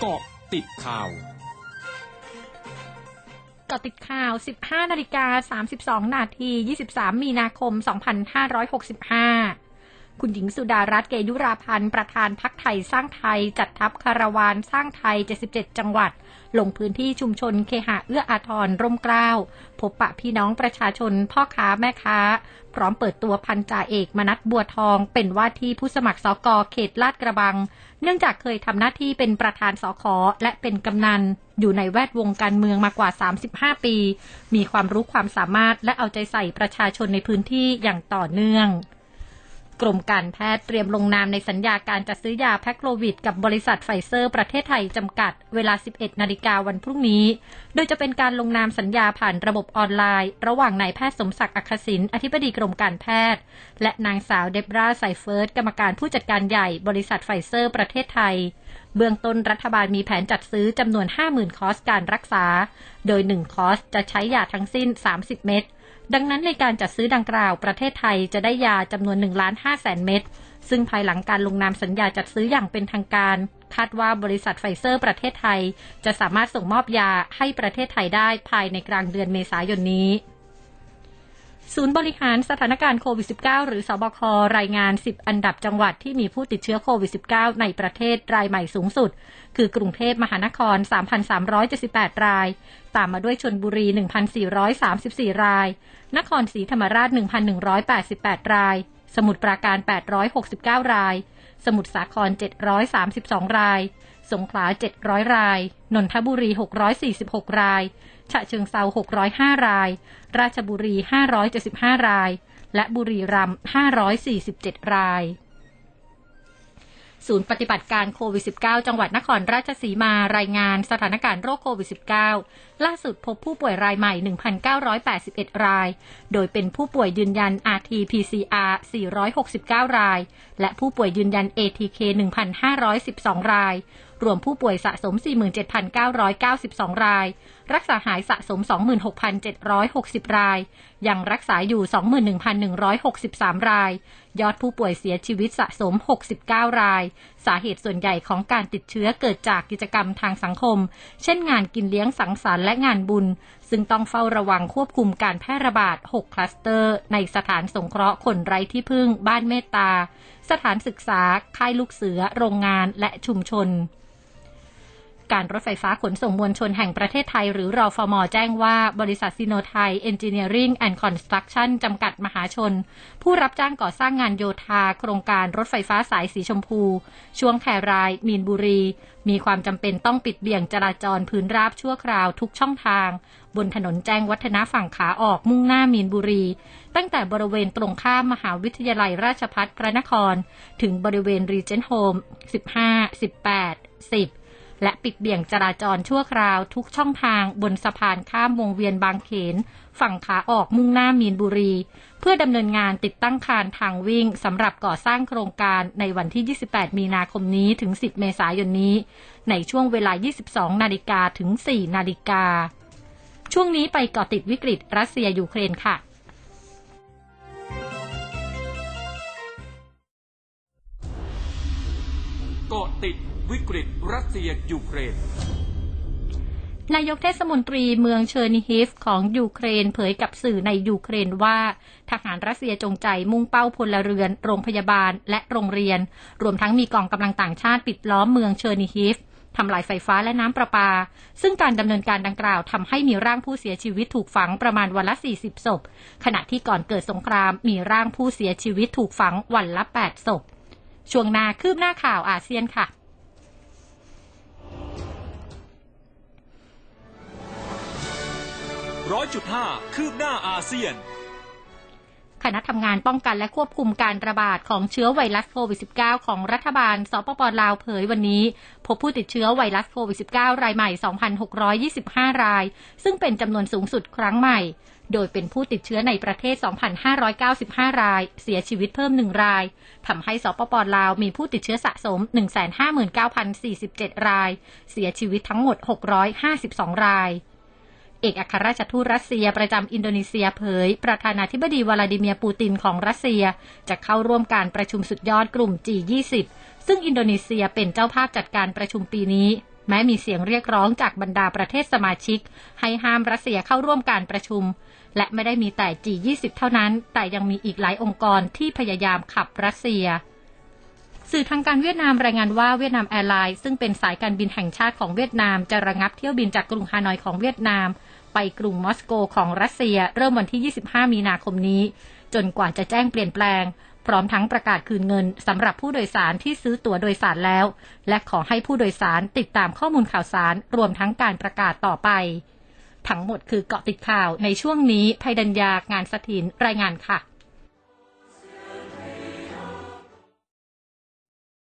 เกาะติดข่าวกาะติดข่าว 15 นาฬิกา 32 นาที 23 มีนาคม 2565 คุณหญิงสุดารัตน์เกยุราพันธ์ประธานพักไทยสร้างไทย จัดทัพคาราวานสร้างไทย 77 จังหวัด ลงพื้นที่ชุมชนเคหะเอื้ออาทรร่มเกล้า พบปะพี่น้องประชาชนพ่อค้าแม่ค้า พร้อมเปิดตัวพันจ่าเอกมนัทบัวทอง เป็นว่าที่ผู้สมัครสกเขตลาดกระบัง เนื่องจากเคยทำหน้าที่เป็นประธานสคและเป็นกำนันอยู่ในแวดวงการเมืองมากว่า 35 ปี มีความรู้ความสามารถและเอาใจใส่ประชาชนในพื้นที่อย่างต่อเนื่อง กรมการแพทย์เตรียมลงนามในสัญญาการจัดซื้อยาแพคโลวิดกับบริษัทไฟเซอร์ประเทศไทยจำกัด เวลา 11 นาฬิกาวันพรุ่งนี้ โดยจะเป็นการลงนามสัญญาผ่านระบบออนไลน์ ระหว่างนายแพทย์สมศักดิ์อักษินอธิบดีกรมการแพทย์ และนางสาวเดบราไซเฟิร์สกรรมการผู้จัดการใหญ่บริษัทไฟเซอร์ ประเทศไทยเบื้องต้นรัฐบาลมีแผนจัดซื้อจำนวน 50,000 คอร์สการรักษา โดย 1 คอร์สจะใช้ยาทั้งสิ้น 30 เม็ด ดังนั้นในการจัดซื้อดังกล่าว ประเทศไทยจะได้ยาจำนวน1ล้าน5แสนเม็ด ซึ่งภายหลังการลงนามสัญญาจัดซื้ออย่างเป็นทางการ คาดว่าบริษัทไฟเซอร์ประเทศไทย จะสามารถส่งมอบยาให้ประเทศไทยได้ภายในกลางเดือนเมษายนนี้ ศูนย์บริหารสถานการณ์โควิด -19 หรือสบครายงาน 10 อันดับจังหวัดที่มีผู้ติดเชื้อโควิด -19 ในประเทศรายใหม่สูงสุด คือกรุงเทพมหานคร 3,378 ราย ตามมาด้วยชนบุรี 1,434 ราย นครศรีธรรมราช 1,188 ราย สมุทรปราการ 869 ราย สมุทรสาคร 732 ราย สงขลา 700 ราย นนทบุรี 646 ราย ฉะเชิงเซา605 ราย ราชบุรี 575 ราย และบุรีรัมย์547 ราย ศูนย์ปฏิบัติการโควิด -19 จังหวัดนครราชสีมารายงานสถานการณ์โรคโควิด -19 ล่าสุดพบผู้ป่วยรายใหม่ 1,981 ราย โดยเป็นผู้ป่วยยืนยัน RT-PCR 469 ราย และผู้ป่วยยืนยัน ATK 1,512 ราย รวมผู้ป่วยสะสม 47,992 ราย รักษาหายสะสม 26,760 ราย ยังรักษาอยู่ 21,163 ราย ยอดผู้ป่วยเสียชีวิตสะสม 69 ราย สาเหตุส่วนใหญ่ของการติดเชื้อเกิดจากกิจกรรมทางสังคม เช่นงานกินเลี้ยงสังสรรค์และงานบุญ ซึ่งต้องเฝ้าระวังควบคุมการแพร่ระบาด 6 คลัสเตอร์ ในสถานสงเคราะห์คนไร้ที่พึ่ง บ้านเมตตา สถานศึกษา ค่ายลูกเสือ โรงงาน และชุมชน การรถไฟฟ้าขนส่งมวลชนแห่งประเทศไทย หรือรฟม.แจ้งว่าบริษัทซิโนไทยเอนจิเนียริงแอนด์คอนสตรักชั่นจำกัดมหาชน ผู้รับจ้างก่อสร้างงานโยธา โครงการรถไฟฟ้าสายสีชมพู ช่วงแคราย มีนบุรี มีความจำเป็นต้องปิดเบี่ยงจราจรพื้นราบชั่วคราวทุกช่องทาง บนถนนแจ้งวัฒนะฝั่งขาออกมุ่งหน้ามีนบุรี ตั้งแต่บริเวณตรงข้ามมหาวิทยาลัยราชพัฒพระนคร ถึงบริเวณรีเจนโฮม15 18 10 และปิดเบี่ยงจราจรชั่วคราวทุกช่องทางบนสะพานข้ามวงเวียนบางเขน ฝั่งขาออกมุ่งหน้ามีนบุรี เพื่อดำเนินงานติดตั้งคานทางวิ่งสำหรับก่อสร้างโครงการในวันที่ 28 มีนาคมนี้ถึง 10 เมษายนนี้ ในช่วงเวลา 22 นาฬิกาถึง 4 นาฬิกา ช่วงนี้ไปเกาะติดวิกฤตรัสเซียยูเครนค่ะเกาะติด วิกฤตรัสเซียยูเครนนายกเทศมนตรีเมืองเชอร์นิฮิฟของยูเครนเผยกับสื่อในยูเครนว่า ทหารรัสเซียจงใจมุ่งเป้าพลเรือน โรงพยาบาลและโรงเรียน รวมทั้งมีกองกำลังต่างชาติปิดล้อมเมืองเชอร์นิฮิฟทำลายไฟฟ้าและน้ำประปา ซึ่งการดำเนินการดังกล่าวทำให้มีร่างผู้เสียชีวิตถูกฝังประมาณวันละ 40 ศพ ขณะที่ก่อนเกิดสงครามมีร่างผู้เสียชีวิตถูกฝังวันละ 8 ศพ ช่วงนาคืบหน้าข่าวอาเซียนค่ะ ร้อยจุดห้าคืบหน้าอาเซียน คณะทำงานป้องกันและควบคุมการระบาดของเชื้อไวรัสโควิด -19 ของรัฐบาล สปปลาวเผยวันนี้ พบผู้ติดเชื้อไวรัสโควิด -19 รายใหม่ 2,625 ราย ซึ่งเป็นจำนวนสูงสุดครั้งใหม่ โดยเป็นผู้ติดเชื้อในประเทศ 2,595 ราย เสียชีวิตเพิ่มหนึ่งราย ทำให้สปปลาวมีผู้ติดเชื้อสะสม 159,047 ราย เสียชีวิตทั้งหมด 652 ราย เอกอัครราชทูตรัสเซียประจำอินโดนีเซียเผย ประธานาธิบดีวลาดิเมียร์ปูตินของรัสเซีย จะเข้าร่วมการประชุมสุดยอดกลุ่ม G20 ซึ่งอินโดนีเซียเป็นเจ้าภาพจัดการประชุมปีนี้ แม้มีเสียงเรียกร้องจากบรรดาประเทศสมาชิก ให้ห้ามรัสเซียเข้าร่วมการประชุม และไม่ได้มีแต่ G20 เท่านั้น แต่ยังมีอีกหลายองค์กรที่พยายามขับรัสเซียสื่อทางการเวียดนามรายงานว่าเวียดนามแอร์ไลน์ซึ่งเป็นสายการบินแห่งชาติของเวียดนามจะระงับเที่ยวบินจากกรุงฮานอยของเวียดนาม ไปกรุงมอสโกของรัสเซีย เริ่มวันที่ 25 มีนาคมนี้ จนกว่าจะแจ้งเปลี่ยนแปลง พร้อมทั้งประกาศคืนเงินสำหรับผู้โดยสารที่ซื้อตั๋วโดยสารแล้ว และขอให้ผู้โดยสารติดตามข้อมูลข่าวสารรวมทั้งการประกาศต่อไป ทั้งหมดคือเกาะติดข่าวในช่วงนี้ภัยดัญญางานสถินรายงานค่ะ